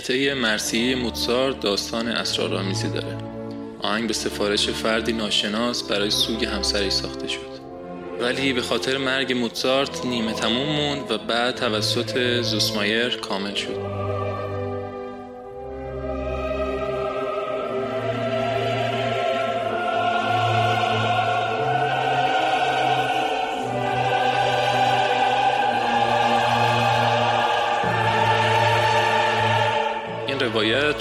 قطعه مرسیه موتسارت داستان اسرارآمیزی داره. آهنگ به سفارش فردی ناشناس برای سوگ همسری ساخته شد. ولی به خاطر مرگ موتسارت نیمه تموم موند و بعد توسط زوسمایر کامل شد.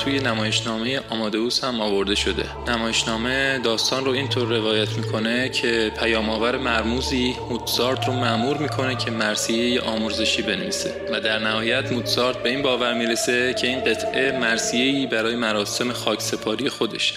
توی نمایشنامه آمادئوس هم آورده شده. نمایشنامه داستان رو اینطور روایت می‌کنه که پیامآور مرموزی موتسارت رو مأمور می‌کنه که مرسیه آمرزشی بنویسه. و در نهایت موتسارت به این باور می‌رسه که این قطعه مرسیه‌ای برای مراسم خاکسپاری خودشه.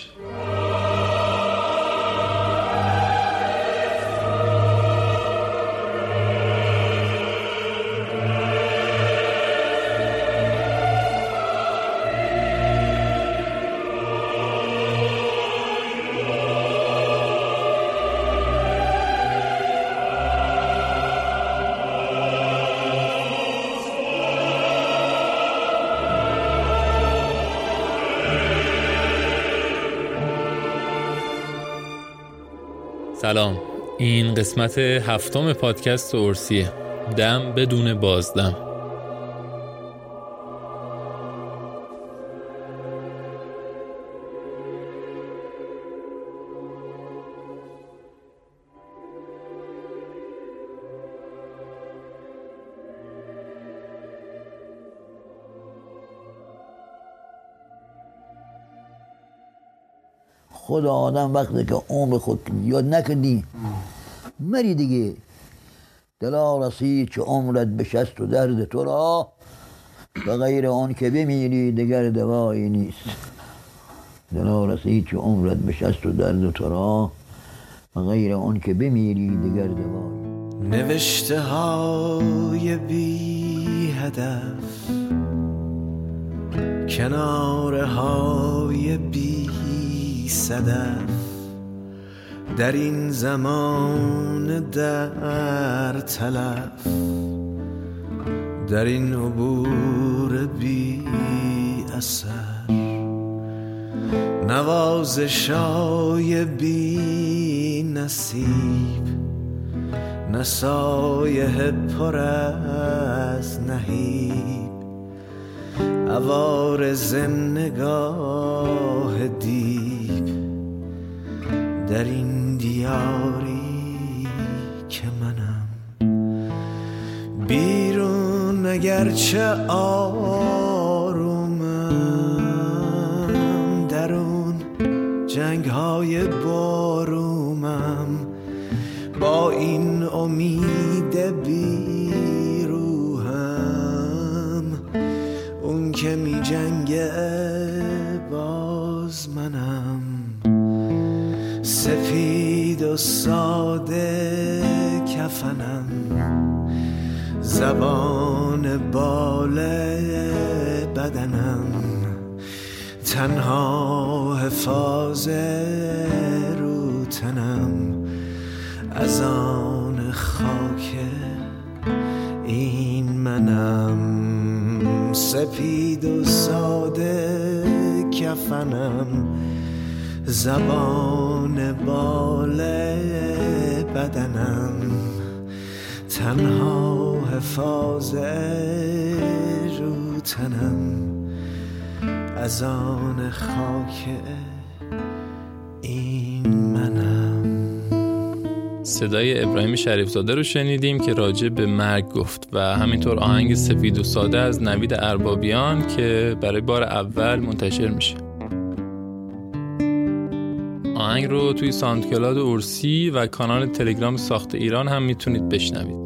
سلام. این قسمت هفتم پادکست اورسیه. دم بدون بازدم. خود آدم وقتی که عمر خود یاد نکردی. مری دیگه. دلا رسید که عمرت بشست و درد تو را. به غیر آن که بمیری دیگر دوایی نیست. دلا رسید که عمرت بشست و درد تو را. به غیر آن که بمیری دیگر دوایی نوشته های بی هدف. کناره های بی صدف در این زمان در تلف در این عبور بی اثر. نوازشای بی نصیب نسایه پر از نهیب. عوارز نگاه دیب در این دیاری که منم. بیرون اگرچه آرومم درون جنگ های بارومم با این امید بیروهم اون که می جنگه و ساده کفنم. زبان باله بدنم. تنها حفاظ رو تنم. از آن خاک این منم. سپید و ساده کفنم. زبان باله بدنم تنها حفاظ رو تنم از آن خاک این منم. صدای ابراهیم شریفزاده رو شنیدیم که راجع به مرگ گفت و همینطور آهنگ سفید و ساده از نوید اربابیان که برای بار اول منتشر میشه. آهنگ رو توی ساند کلاد اورسی و کانال تلگرام ساخت ایران هم می‌تونید بشنوید.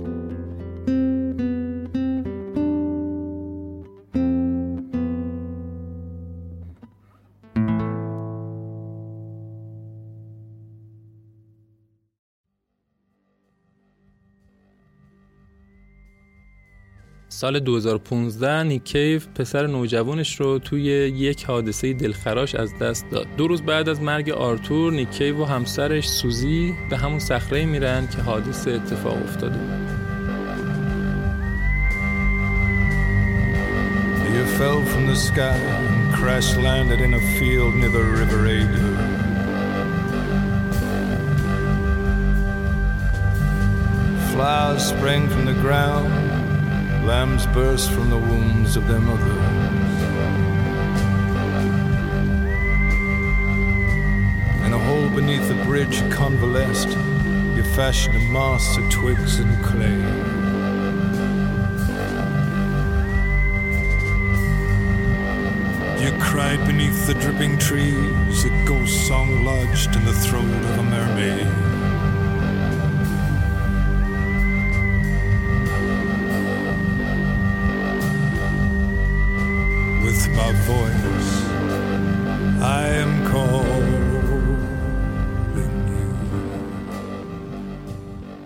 سال 2015 نیک کیو پسر نوجوانش رو توی یک حادثه دلخراش از دست داد. دو روز بعد از مرگ آرتور نیک کیو و همسرش سوزی به همون صخره میرن که حادثه اتفاق افتاده بود. Fell from the sky and crash landed in a field near the river. Flowers sprang from the ground, lambs burst from the wombs of their mothers. In a hole beneath the bridge you convalesced, you fashioned a mast of twigs and clay. You cried beneath the dripping trees, a ghost song lodged in the throat of a mermaid.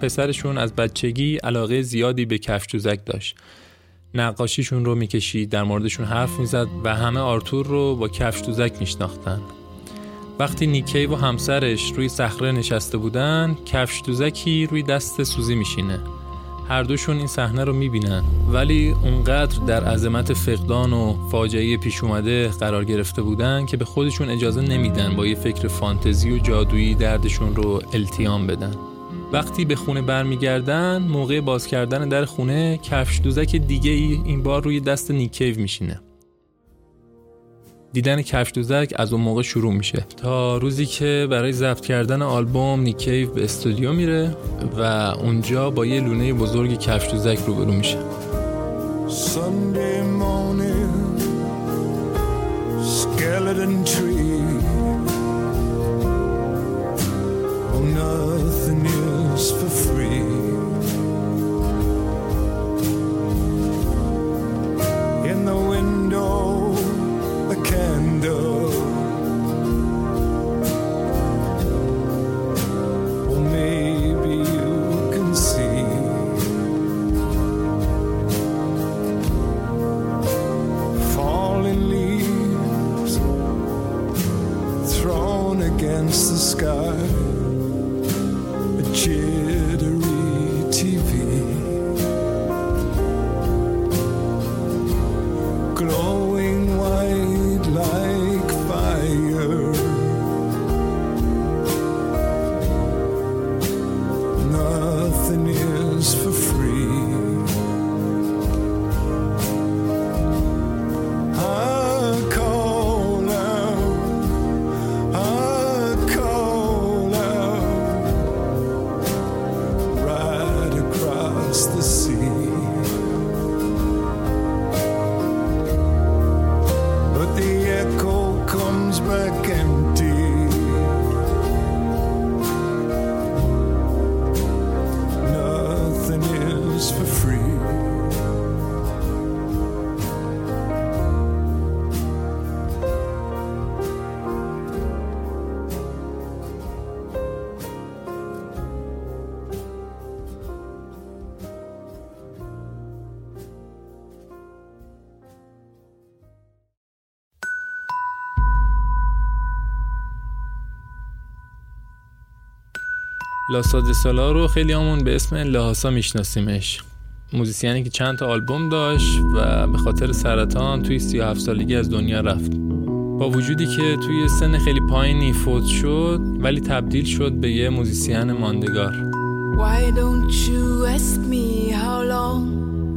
پسرشون از بچگی علاقه زیادی به کفشوزک داشت. نقاشیشون رو می‌کشید، در موردشون حرف می‌زد و همه آرتور رو با کفشوزک میشناختن. وقتی نیکی و همسرش روی صخره نشسته بودن، کفشدوزکی روی دست سوزی میشینه. هر دوشون این صحنه رو می‌بینن. ولی اونقدر در عظمت فقدان و فاجعه پیش اومده قرار گرفته بودن که به خودشون اجازه نمیدن با یه فکر فانتزی و جادویی دردشون رو التیام بدن. وقتی به خونه برمیگردن موقع باز کردن در خونه کفش دوزک دیگه ای این بار روی دست نیکیو میشینه. دیدن کفش دوزک از اون موقع شروع میشه. تا روزی که برای ضبط کردن آلبوم نیکیو به استودیو میره و اونجا با یه لونه بزرگ کفش دوزک روبرو میشه. Skeleton tree. Oh, nothing لاساد سالا رو خیلی همون به اسم لحاسا میشناسیمش. موزیسیانی که چند تا آلبوم داشت و به خاطر سرطان توی 37 سالگی از دنیا رفت. با وجودی که توی سن خیلی پایینی فوت شد ولی تبدیل شد به یه موزیسین ماندگار. Why don't you ask me how long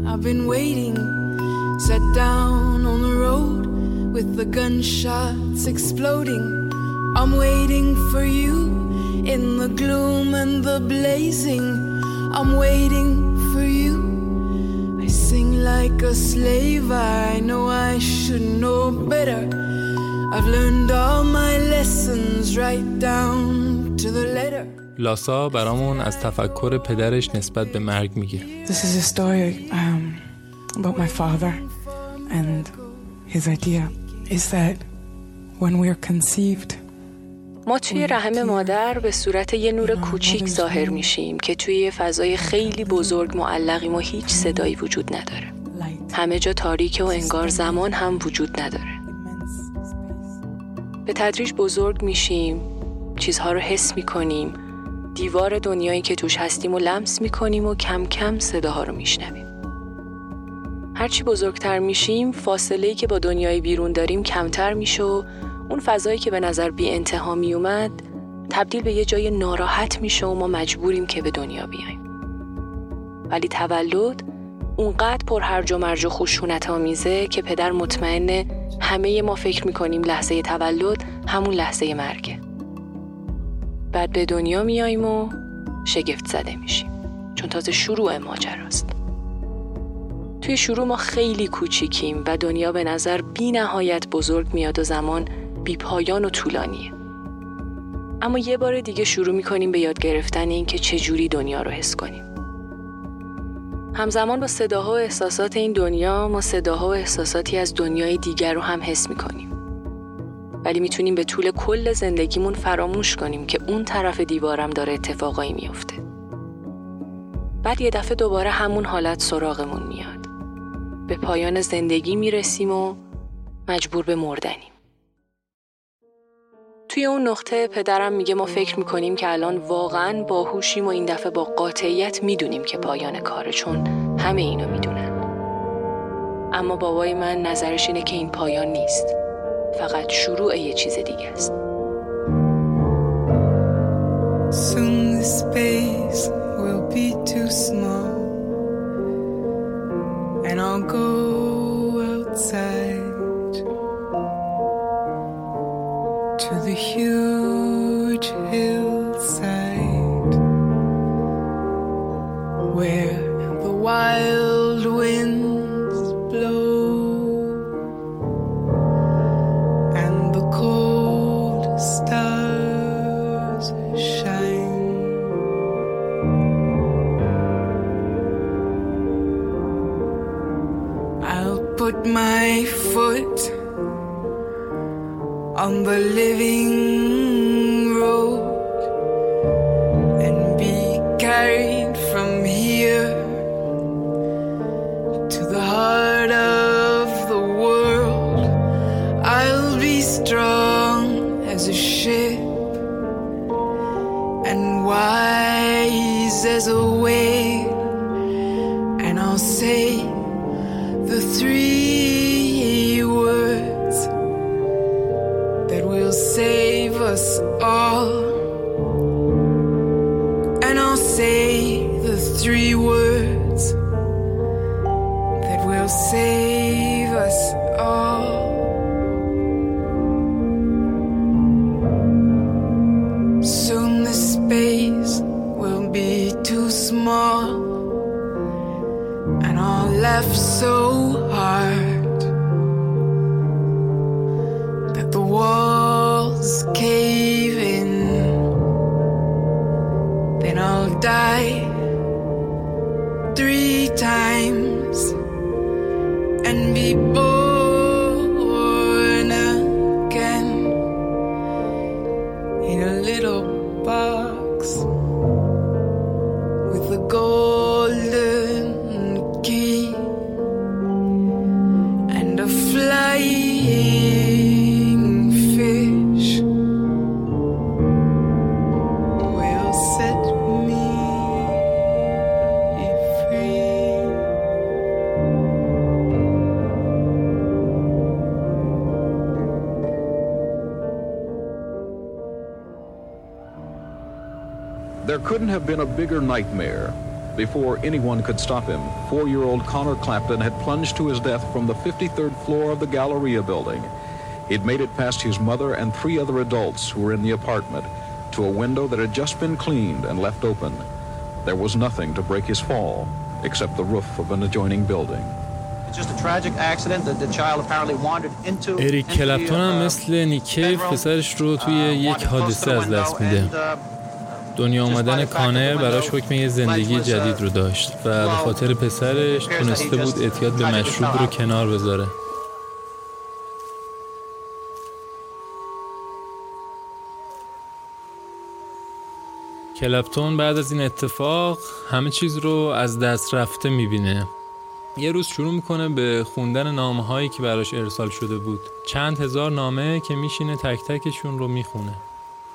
I've been waiting? Sat down on the road with the gunshots exploding. I'm waiting for you. in the gloom and the blazing I'm waiting for you I sing like a slave I know I should know better I've learned all my lessons right down to the letter لاسا برامون از تفکر پدرش نسبت به مرگ میگه This is a story um, about my father and his idea is that when we are conceived ما توی رحم مادر به صورت یه نور کوچیک ظاهر میشیم که توی یه فضای خیلی بزرگ معلقیم و هیچ صدایی وجود نداره. همه جا تاریکه و انگار زمان هم وجود نداره. به تدریج بزرگ میشیم چیزها رو حس می‌کنیم دیوار دنیایی که توش هستیم و لمس می‌کنیم و کم کم صداها رو میشنویم. هرچی بزرگتر میشیم فاصله که با دنیای بیرون داریم کمتر میشه و اون فضایی که به نظر بی انتها می اومد تبدیل به یه جای ناراحت میشه و ما مجبوریم که به دنیا بیایم. ولی تولد اونقدر پر هرج و مرج و خشونت آمیزه که پدر مطمئنه همه ما فکر می‌کنیم لحظه تولد همون لحظه مرگه. بعد به دنیا میاییم و شگفت زده میشیم. چون تازه شروع ماجراست. توی شروع ما خیلی کوچیکیم و دنیا به نظر بی نهایت بزرگ میاد و زمان بی پایان و طولانیه. اما یه بار دیگه شروع می‌کنیم به یاد گرفتن این که چجوری دنیا رو حس کنیم. همزمان با صداها و احساسات این دنیا ما صداها و احساساتی از دنیای دیگر رو هم حس می‌کنیم. ولی می‌تونیم به طول کل زندگیمون فراموش کنیم که اون طرف دیوارم داره اتفاقایی میافته. بعد یه دفعه دوباره همون حالت سراغمون میاد. به پایان زندگی می‌رسیم و مجبور به مردنیم. توی اون نقطه پدرم میگه ما فکر می‌کنیم که الان واقعا باهوشیم و این دفعه با قاطعیت می‌دونیم که پایان کاره چون همه اینو می‌دونن. اما بابای من نظرش اینه که این پایان نیست. فقط شروع یه چیز دیگه است. Soon the space will be too small And I'll go outside. To the huge hillside Where the wild Bolivia. And be born have been a bigger nightmare. Before anyone could stop him, four-year-old Connor Clapton had plunged to his death from the 53rd floor of the Galleria building. He'd made it past his mother and three other adults who were in the apartment to a window that had just been cleaned and left open. There was nothing to break his fall except the roof of an adjoining building. اریک کلپتون هم مثل نیکیف پسرش رو توی یک حادثه از دست میده دنیا آمدن کانر براش حکم یه زندگی جدید رو داشت و به خاطر پسرش تونسته بود اعتیاد به مشروب رو کنار بذاره. کلپتون بعد از این اتفاق همه چیز رو از دست رفته می‌بینه. یه روز شروع می‌کنه به خوندن نامه هایی که براش ارسال شده بود. چند هزار نامه که میشینه تک تکشون رو می‌خونه.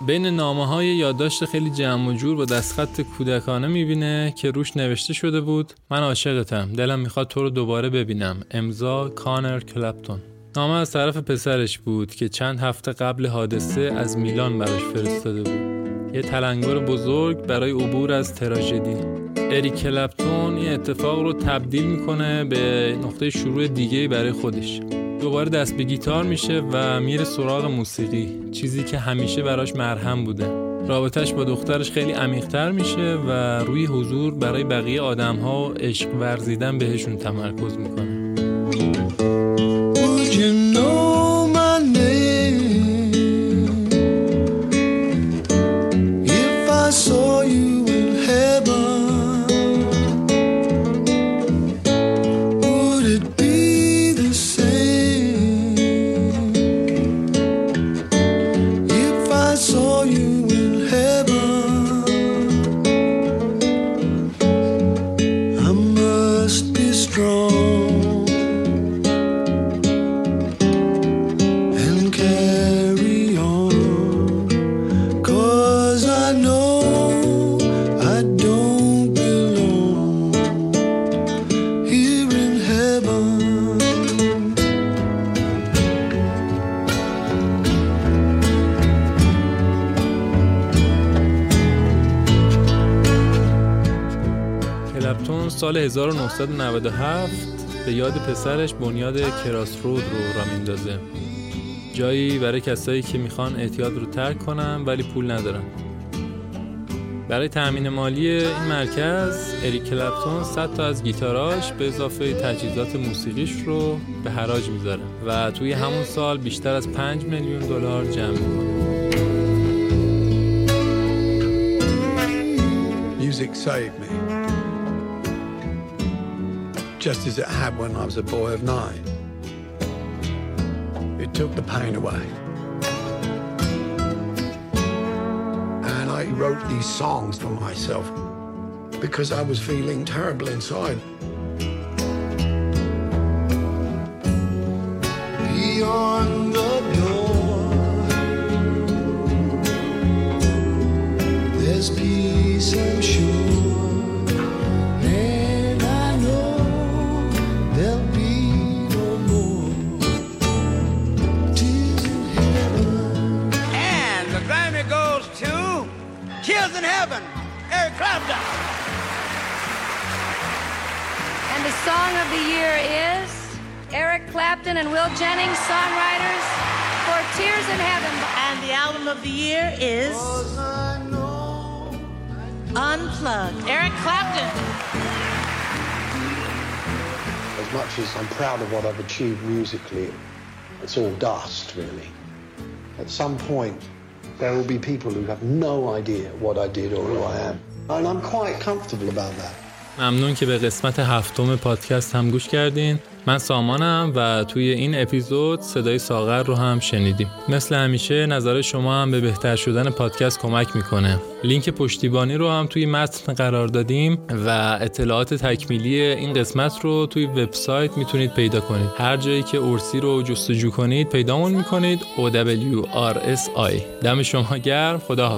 بین نامه های یادداشت خیلی جمع و جور با دستخط کودکانه می‌بینه که روش نوشته شده بود من عاشقتم دلم می‌خواد تو رو دوباره ببینم. امضا کانر کلپتون. نامه از طرف پسرش بود که چند هفته قبل حادثه از میلان براش فرستاده بود. یه تلنگر بزرگ برای عبور از تراژدی. اریک کلپتون این اتفاق رو تبدیل می‌کنه به نقطه شروع دیگه برای خودش. دوباره دست به گیتار میشه و میره سراغ موسیقی چیزی که همیشه براش مرهم بوده. رابطش با دخترش خیلی عمیقتر میشه و روی حضور برای بقیه آدم ها و عشق ورزیدن بهشون تمرکز می‌کنه. سال 1997 به یاد پسرش بنیاد کراس رود رو را میندازه. جایی برای کسایی که می‌خوان اعتیاد رو ترک کنن ولی پول ندارن. برای تأمین مالی این مرکز اریک کلپتون 100 تا از گیتاراش به اضافه تجهیزات موسیقیش رو به حراج می‌ذاره و توی همون سال بیشتر از 5 میلیون دلار جمع می‌کنه. Music saved me. Just as it had when I was a boy of nine. It took the pain away. And I wrote these songs for myself because I was feeling terrible inside. Beyond the door, there's peace, I'm sure. Goes to Tears in Heaven, Eric Clapton. And the song of the year is Eric Clapton and Will Jennings, songwriters for Tears in Heaven. And the album of the year is Unplugged. Eric Clapton. As much as I'm proud of what I've achieved musically, it's all dust, really. At some point, there will be people who have no idea what I did or who I am. And I'm quite comfortable about that. ممنون که به قسمت هفتم پادکست هم گوش کردین من سامانم و توی این اپیزود صدای ساغر رو هم شنیدیم. مثل همیشه نظر شما هم به بهتر شدن پادکست کمک می‌کنه. لینک پشتیبانی رو هم توی متن قرار دادیم و اطلاعات تکمیلی این قسمت رو توی وبسایت می‌تونید پیدا کنید. هر جایی که اورسی رو جستجو کنید پیدامون می‌کنید. OWRSI دم شما گرم. خدا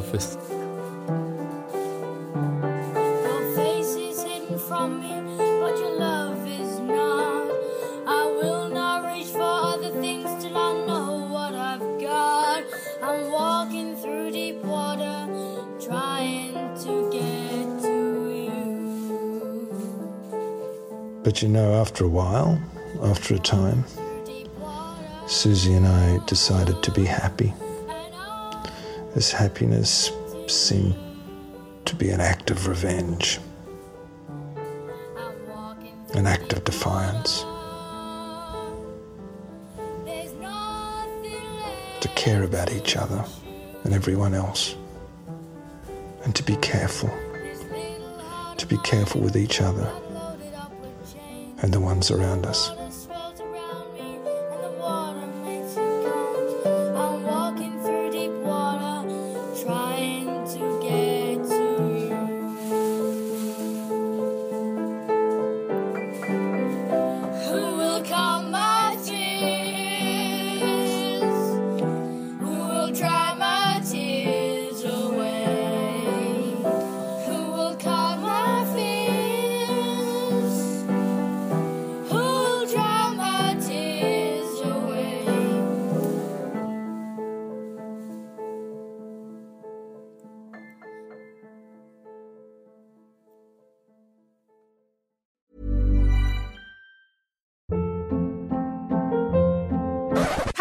But you know, after a while, after a time, Susie and I decided to be happy. This happiness seemed to be an act of revenge, an act of defiance. To care about each other and everyone else, and to be careful, to be careful with each other and the ones around us.